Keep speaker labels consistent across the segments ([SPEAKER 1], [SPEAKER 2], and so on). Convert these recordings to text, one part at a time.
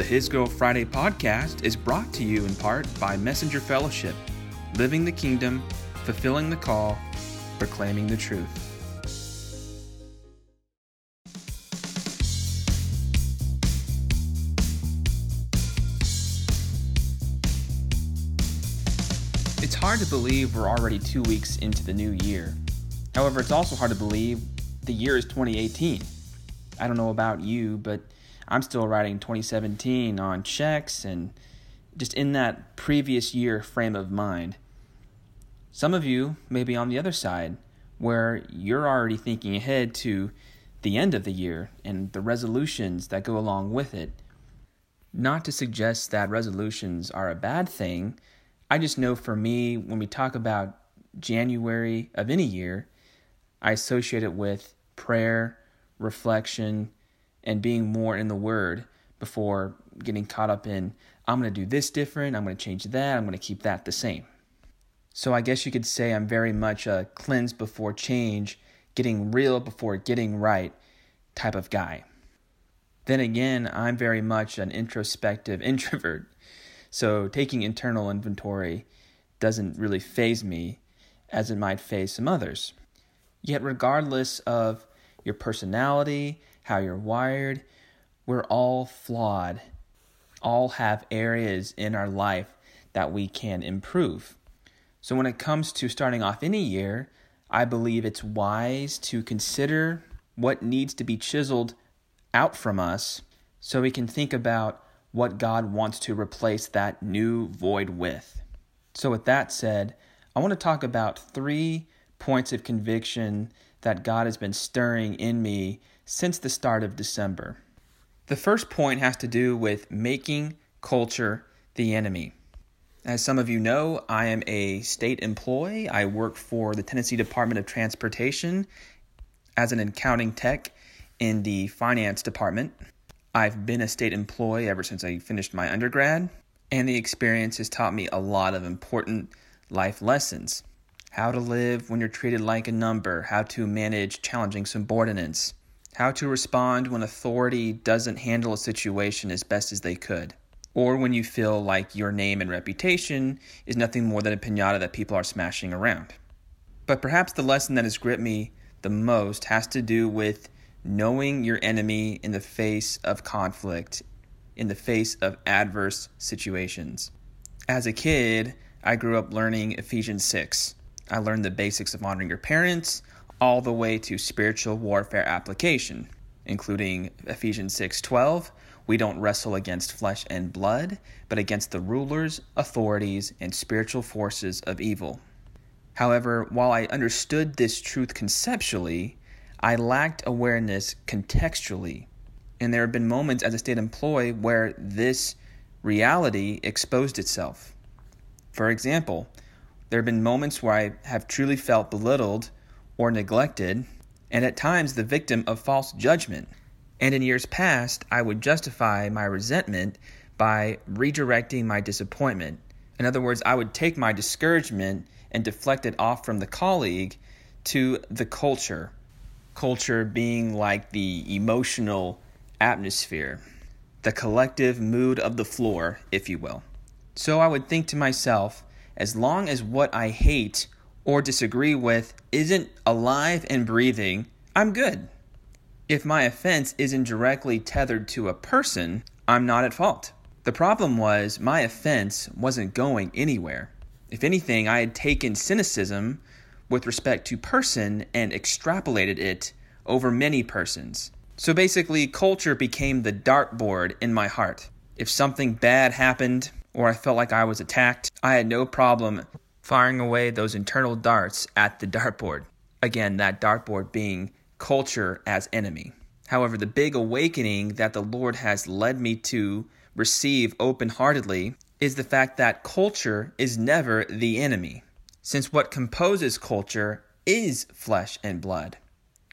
[SPEAKER 1] The His Girl Fryday podcast is brought to you in part by Messenger Fellowship, living the kingdom, fulfilling the call, proclaiming the truth. It's hard to believe we're already two weeks into the new year. However, it's also hard to believe the year is 2018. I don't know about you, but I'm still writing 2017 on checks and just in that previous year frame of mind. Some of you may be on the other side, where you're already thinking ahead to the end of the year and the resolutions that go along with it. Not to suggest that resolutions are a bad thing, I just know for me, when we talk about January of any year, I associate it with prayer, reflection, and being more in the Word before getting caught up in, I'm going to do this different, I'm going to change that, I'm going to keep that the same. So I guess you could say I'm very much a cleanse before change, getting real before getting right type of guy. Then again, I'm very much an introspective introvert. So taking internal inventory doesn't really faze me as it might faze some others. Yet, regardless of your personality, how you're wired. We're all flawed, all have areas in our life that we can improve. So, when it comes to starting off any year, I believe it's wise to consider what needs to be chiseled out from us so we can think about what God wants to replace that new void with. So, with that said, I want to talk about three points of conviction that God has been stirring in me since the start of December. The first point has to do with making culture the enemy. As some of you know, I am a state employee. I work for the Tennessee Department of Transportation as an accounting tech in the finance department. I've been a state employee ever since I finished my undergrad, and the experience has taught me a lot of important life lessons how to live when you're treated like a number, how to manage challenging subordinates, how to respond when authority doesn't handle a situation as best as they could, or when you feel like your name and reputation is nothing more than a pinata that people are smashing around. But perhaps the lesson that has gripped me the most has to do with knowing your enemy in the face of conflict, in the face of adverse situations. As a kid, I grew up learning Ephesians 6 I learned the basics of honoring your parents, all the way to spiritual warfare application, including Ephesians 6:12, we don't wrestle against flesh and blood, but against the rulers, authorities, and spiritual forces of evil. However, while I understood this truth conceptually, I lacked awareness contextually. And there have been moments as a state employee where this reality exposed itself. For example, there have been moments where I have truly felt belittled or neglected, and at times the victim of false judgment. And in years past, I would justify my resentment by redirecting my disappointment. In other words, I would take my discouragement and deflect it off from the colleague to the culture. Culture being like the emotional atmosphere, the collective mood of the floor, if you will. So I would think to myself, as long as what I hate or disagree with isn't alive and breathing, I'm good. If my offense isn't directly tethered to a person, I'm not at fault. The problem was my offense wasn't going anywhere. If anything, I had taken cynicism with respect to person and extrapolated it over many persons. So basically, culture became the dartboard in my heart. If something bad happened, or I felt like I was attacked, I had no problem firing away those internal darts at the dartboard. Again, that dartboard being culture as enemy. However, the big awakening that the Lord has led me to receive open heartedly is the fact that culture is never the enemy, since what composes culture is flesh and blood.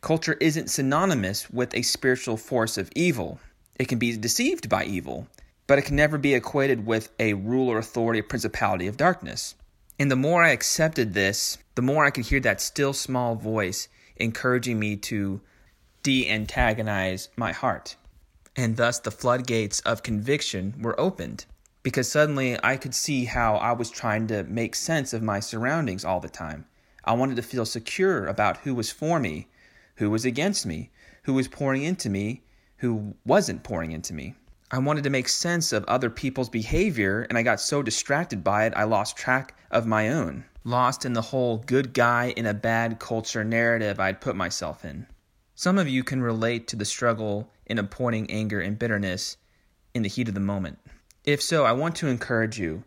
[SPEAKER 1] Culture isn't synonymous with a spiritual force of evil. It can be deceived by evil, but it can never be equated with a rule or authority or principality of darkness. And the more I accepted this, the more I could hear that still small voice encouraging me to de antagonize my heart. And thus the floodgates of conviction were opened because suddenly I could see how I was trying to make sense of my surroundings all the time. I wanted to feel secure about who was for me, who was against me, who was pouring into me, who wasn't pouring into me. I wanted to make sense of other people's behavior, and I got so distracted by it, I lost track of my own. Lost in the whole good guy in a bad culture narrative I'd put myself in. Some of you can relate to the struggle in appointing anger and bitterness in the heat of the moment. If so, I want to encourage you.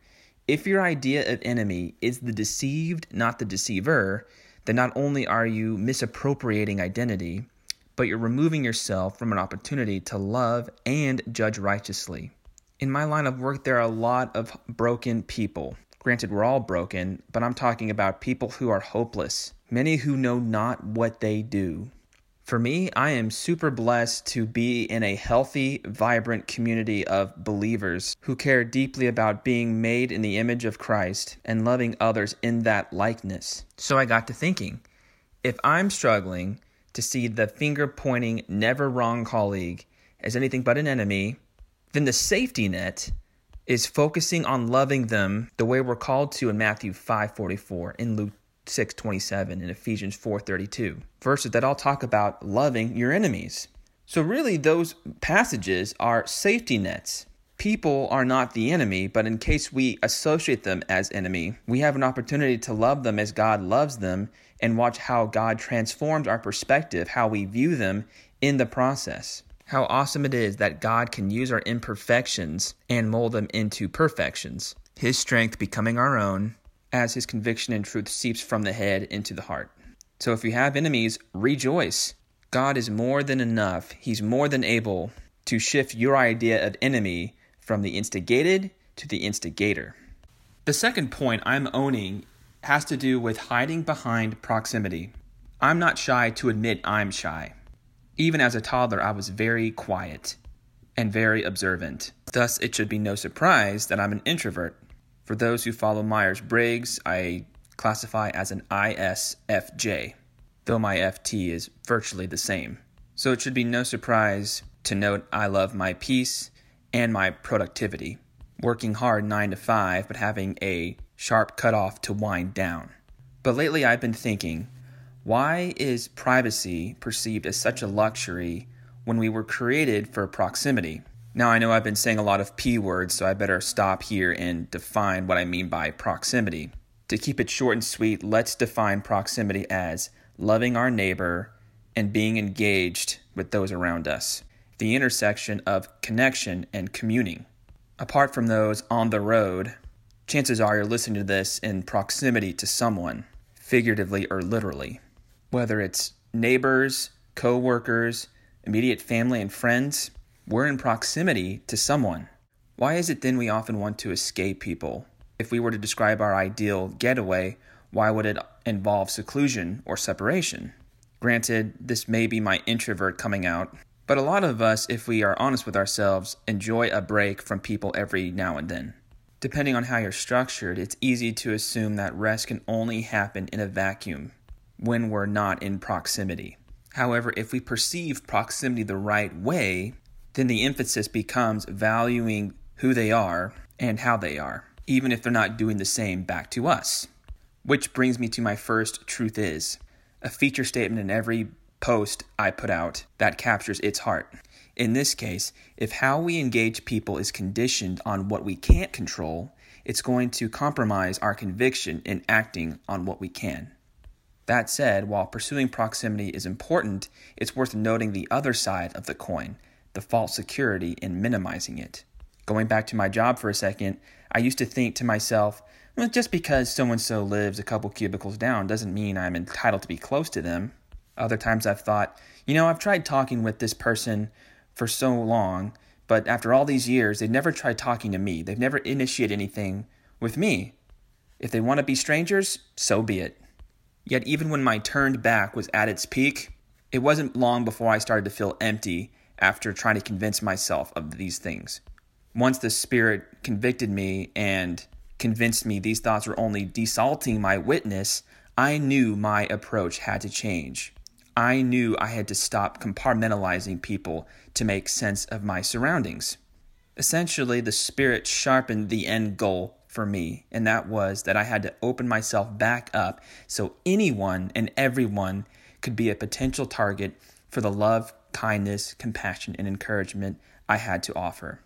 [SPEAKER 1] If your idea of enemy is the deceived, not the deceiver, then not only are you misappropriating identity, but you're removing yourself from an opportunity to love and judge righteously. In my line of work, there are a lot of broken people. Granted, we're all broken, but I'm talking about people who are hopeless, many who know not what they do. For me, I am super blessed to be in a healthy, vibrant community of believers who care deeply about being made in the image of Christ and loving others in that likeness. So I got to thinking if I'm struggling to see the finger pointing, never wrong colleague as anything but an enemy, then the safety net is focusing on loving them the way we're called to in Matthew 5:44 in Luke 6:27 in Ephesians 4:32. Verses that all talk about loving your enemies. So really those passages are safety nets. People are not the enemy, but in case we associate them as enemy, we have an opportunity to love them as God loves them and watch how God transforms our perspective, how we view them in the process. How awesome it is that God can use our imperfections and mold them into perfections. His strength becoming our own, as his conviction and truth seeps from the head into the heart. So if you have enemies, rejoice. God is more than enough. He's more than able to shift your idea of enemy from the instigated to the instigator. The second point I'm owning has to do with hiding behind proximity. I'm not shy to admit I'm shy. Even as a toddler, I was very quiet and very observant. Thus, it should be no surprise that I'm an introvert. For those who follow Myers Briggs, I classify as an ISFJ, though my FT is virtually the same. So it should be no surprise to note I love my peace and my productivity, working hard 9 to 5, but having a sharp cutoff to wind down. But lately I've been thinking, why is privacy perceived as such a luxury when we were created for proximity? Now, I know I've been saying a lot of P words, so I better stop here and define what I mean by proximity. To keep it short and sweet, let's define proximity as loving our neighbor and being engaged with those around us, the intersection of connection and communing. Apart from those on the road, chances are you're listening to this in proximity to someone, figuratively or literally. Whether it's neighbors, co workers, immediate family, and friends, we're in proximity to someone. Why is it then we often want to escape people? If we were to describe our ideal getaway, why would it involve seclusion or separation? Granted, this may be my introvert coming out, but a lot of us, if we are honest with ourselves, enjoy a break from people every now and then. Depending on how you're structured, it's easy to assume that rest can only happen in a vacuum when we're not in proximity. However, if we perceive proximity the right way, then the emphasis becomes valuing who they are and how they are, even if they're not doing the same back to us. Which brings me to my first truth is a feature statement in every post I put out that captures its heart. In this case, if how we engage people is conditioned on what we can't control, it's going to compromise our conviction in acting on what we can. That said, while pursuing proximity is important, it's worth noting the other side of the coin the false security in minimizing it. Going back to my job for a second, I used to think to myself, well, just because so and so lives a couple cubicles down doesn't mean I'm entitled to be close to them. Other times I've thought, you know, I've tried talking with this person for so long, but after all these years, they've never tried talking to me. They've never initiated anything with me. If they want to be strangers, so be it. Yet, even when my turned back was at its peak, it wasn't long before I started to feel empty after trying to convince myself of these things. Once the Spirit convicted me and convinced me these thoughts were only desalting my witness, I knew my approach had to change. I knew I had to stop compartmentalizing people to make sense of my surroundings. Essentially, the Spirit sharpened the end goal for me, and that was that I had to open myself back up so anyone and everyone could be a potential target for the love, kindness, compassion, and encouragement I had to offer.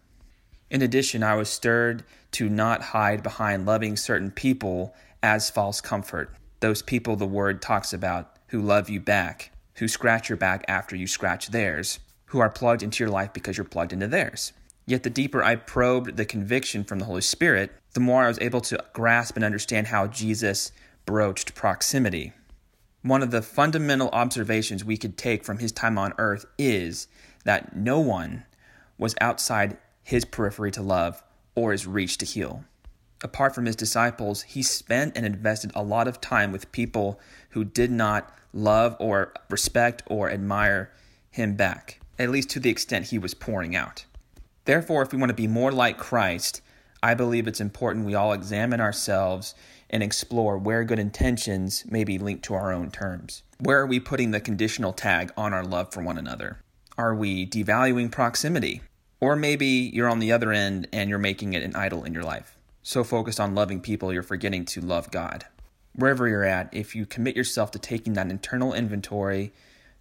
[SPEAKER 1] In addition, I was stirred to not hide behind loving certain people as false comfort. Those people the word talks about who love you back, who scratch your back after you scratch theirs, who are plugged into your life because you're plugged into theirs. Yet the deeper I probed the conviction from the Holy Spirit, the more I was able to grasp and understand how Jesus broached proximity. One of the fundamental observations we could take from his time on earth is that no one was outside his periphery to love or his reach to heal. Apart from his disciples, he spent and invested a lot of time with people who did not love or respect or admire him back, at least to the extent he was pouring out. Therefore, if we want to be more like Christ, I believe it's important we all examine ourselves and explore where good intentions may be linked to our own terms. Where are we putting the conditional tag on our love for one another? Are we devaluing proximity? Or maybe you're on the other end and you're making it an idol in your life. So focused on loving people, you're forgetting to love God. Wherever you're at, if you commit yourself to taking that internal inventory,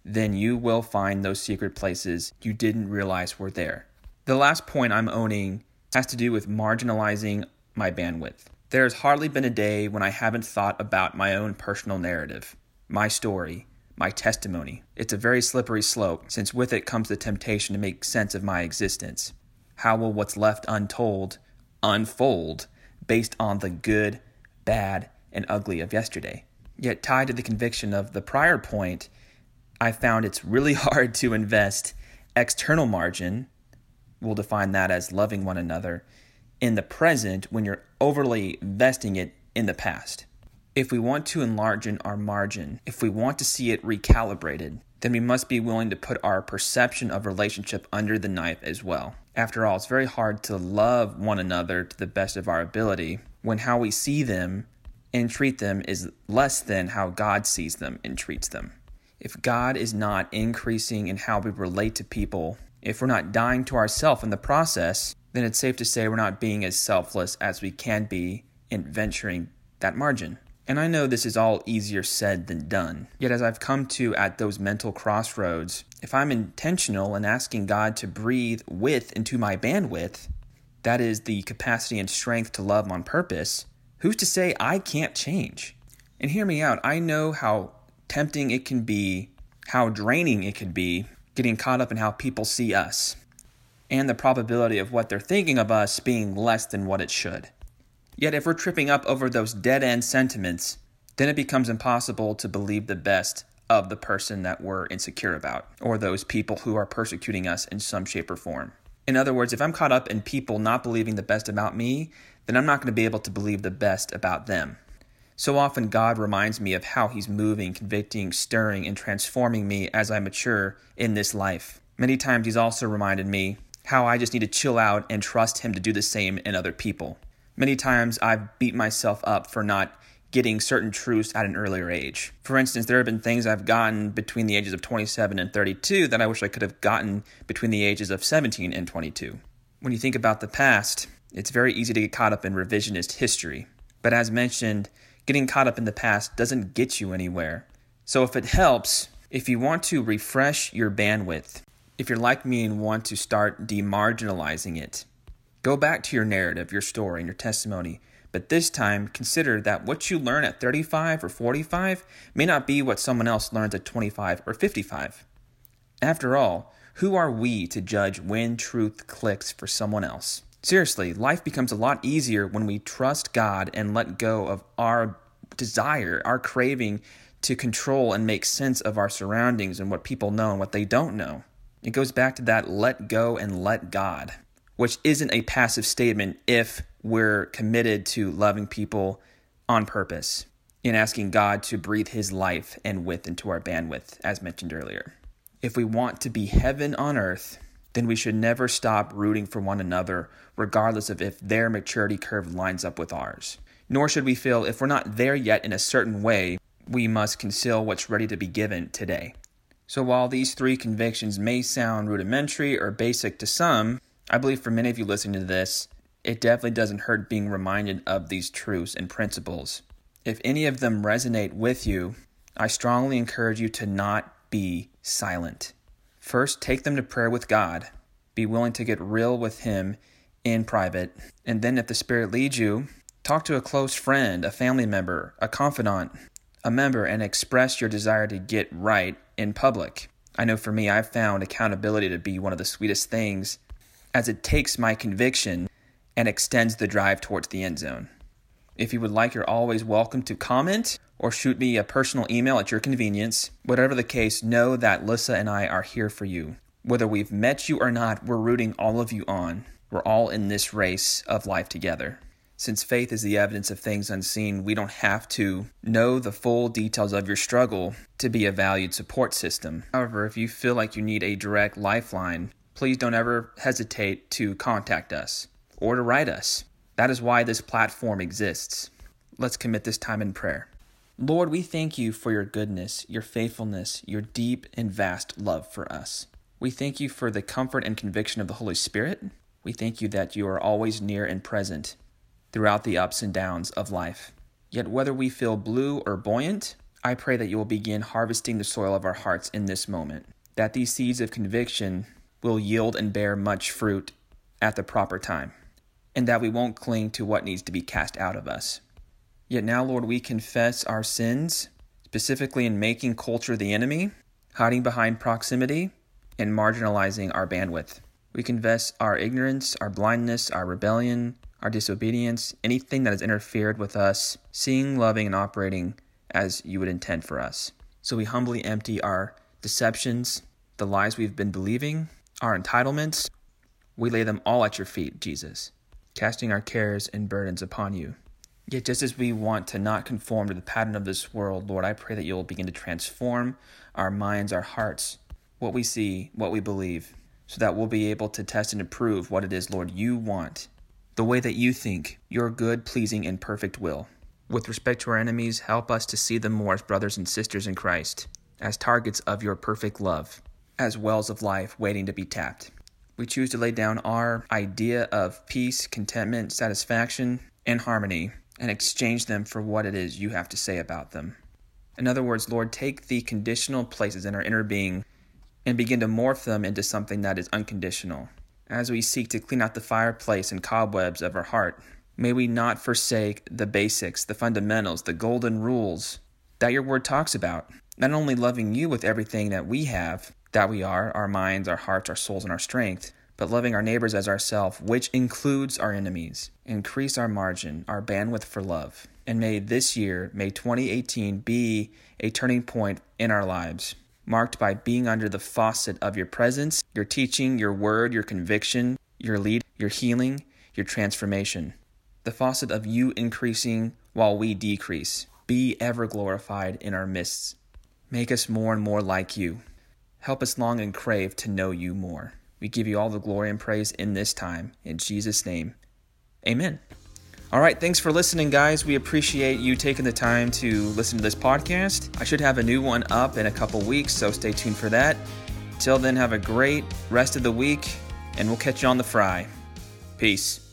[SPEAKER 1] then you will find those secret places you didn't realize were there. The last point I'm owning has to do with marginalizing my bandwidth. There has hardly been a day when I haven't thought about my own personal narrative, my story, my testimony. It's a very slippery slope, since with it comes the temptation to make sense of my existence. How will what's left untold unfold based on the good, bad, and ugly of yesterday? Yet, tied to the conviction of the prior point, I found it's really hard to invest external margin we'll define that as loving one another in the present when you're overly vesting it in the past. If we want to enlarge our margin, if we want to see it recalibrated, then we must be willing to put our perception of relationship under the knife as well. After all, it's very hard to love one another to the best of our ability when how we see them and treat them is less than how God sees them and treats them. If God is not increasing in how we relate to people if we're not dying to ourselves in the process, then it's safe to say we're not being as selfless as we can be in venturing that margin. And I know this is all easier said than done. Yet, as I've come to at those mental crossroads, if I'm intentional in asking God to breathe width into my bandwidth, that is the capacity and strength to love on purpose, who's to say I can't change? And hear me out, I know how tempting it can be, how draining it can be getting caught up in how people see us and the probability of what they're thinking of us being less than what it should. Yet, if we're tripping up over those dead end sentiments, then it becomes impossible to believe the best of the person that we're insecure about, or those people who are persecuting us in some shape or form. In other words, if I'm caught up in people not believing the best about me, then I'm not going to be able to believe the best about them. So often, God reminds me of how He's moving, convicting, stirring, and transforming me as I mature in this life. Many times, He's also reminded me how I just need to chill out and trust Him to do the same in other people. Many times, I've beat myself up for not getting certain truths at an earlier age. For instance, there have been things I've gotten between the ages of 27 and 32 that I wish I could have gotten between the ages of 17 and 22. When you think about the past, it's very easy to get caught up in revisionist history. But as mentioned, getting caught up in the past doesn't get you anywhere. So if it helps, if you want to refresh your bandwidth, if you're like me and want to start demarginalizing it, go back to your narrative, your story, and your testimony. But this time, consider that what you learn at 35 or 45 may not be what someone else learns at 25 or 55. After all, who are we to judge when truth clicks for someone else? Seriously, life becomes a lot easier when we trust God and let go of our desire, our craving to control and make sense of our surroundings and what people know and what they don't know. It goes back to that let go and let God, which isn't a passive statement if we're committed to loving people on purpose in asking God to breathe his life and width into our bandwidth, as mentioned earlier. If we want to be heaven on earth, then we should never stop rooting for one another, regardless of if their maturity curve lines up with ours. Nor should we feel if we're not there yet in a certain way, we must conceal what's ready to be given today. So while these three convictions may sound rudimentary or basic to some, I believe for many of you listening to this, it definitely doesn't hurt being reminded of these truths and principles. If any of them resonate with you, I strongly encourage you to not be silent. First, take them to prayer with God. Be willing to get real with Him in private. And then, if the Spirit leads you, talk to a close friend, a family member, a confidant, a member, and express your desire to get right in public. I know for me, I've found accountability to be one of the sweetest things as it takes my conviction and extends the drive towards the end zone. If you would like, you're always welcome to comment or shoot me a personal email at your convenience. Whatever the case, know that Lissa and I are here for you. Whether we've met you or not, we're rooting all of you on. We're all in this race of life together. Since faith is the evidence of things unseen, we don't have to know the full details of your struggle to be a valued support system. However, if you feel like you need a direct lifeline, please don't ever hesitate to contact us or to write us. That is why this platform exists. Let's commit this time in prayer. Lord, we thank you for your goodness, your faithfulness, your deep and vast love for us. We thank you for the comfort and conviction of the Holy Spirit. We thank you that you are always near and present throughout the ups and downs of life. Yet, whether we feel blue or buoyant, I pray that you will begin harvesting the soil of our hearts in this moment, that these seeds of conviction will yield and bear much fruit at the proper time and that we won't cling to what needs to be cast out of us. Yet now, Lord, we confess our sins, specifically in making culture the enemy, hiding behind proximity, and marginalizing our bandwidth. We confess our ignorance, our blindness, our rebellion, our disobedience, anything that has interfered with us seeing, loving, and operating as you would intend for us. So we humbly empty our deceptions, the lies we've been believing, our entitlements. We lay them all at your feet, Jesus casting our cares and burdens upon you. Yet, just as we want to not conform to the pattern of this world, Lord, I pray that you'll begin to transform our minds, our hearts, what we see, what we believe, so that we'll be able to test and approve what it is, Lord, you want, the way that you think, your good, pleasing, and perfect will. With respect to our enemies, help us to see them more as brothers and sisters in Christ, as targets of your perfect love, as wells of life waiting to be tapped. We choose to lay down our idea of peace, contentment, satisfaction, and harmony and exchange them for what it is you have to say about them. In other words, Lord, take the conditional places in our inner being and begin to morph them into something that is unconditional. As we seek to clean out the fireplace and cobwebs of our heart, may we not forsake the basics, the fundamentals, the golden rules that your word talks about. Not only loving you with everything that we have, that we are, our minds, our hearts, our souls, and our strength, but loving our neighbors as ourselves, which includes our enemies. Increase our margin, our bandwidth for love. And may this year, may 2018, be a turning point in our lives, marked by being under the faucet of your presence, your teaching, your word, your conviction, your lead, your healing, your transformation. The faucet of you increasing while we decrease. Be ever glorified in our midst. Make us more and more like you. Help us long and crave to know you more. We give you all the glory and praise in this time. In Jesus' name, amen. All right, thanks for listening, guys. We appreciate you taking the time to listen to this podcast. I should have a new one up in a couple weeks, so stay tuned for that. Till then, have a great rest of the week, and we'll catch you on the fry. Peace.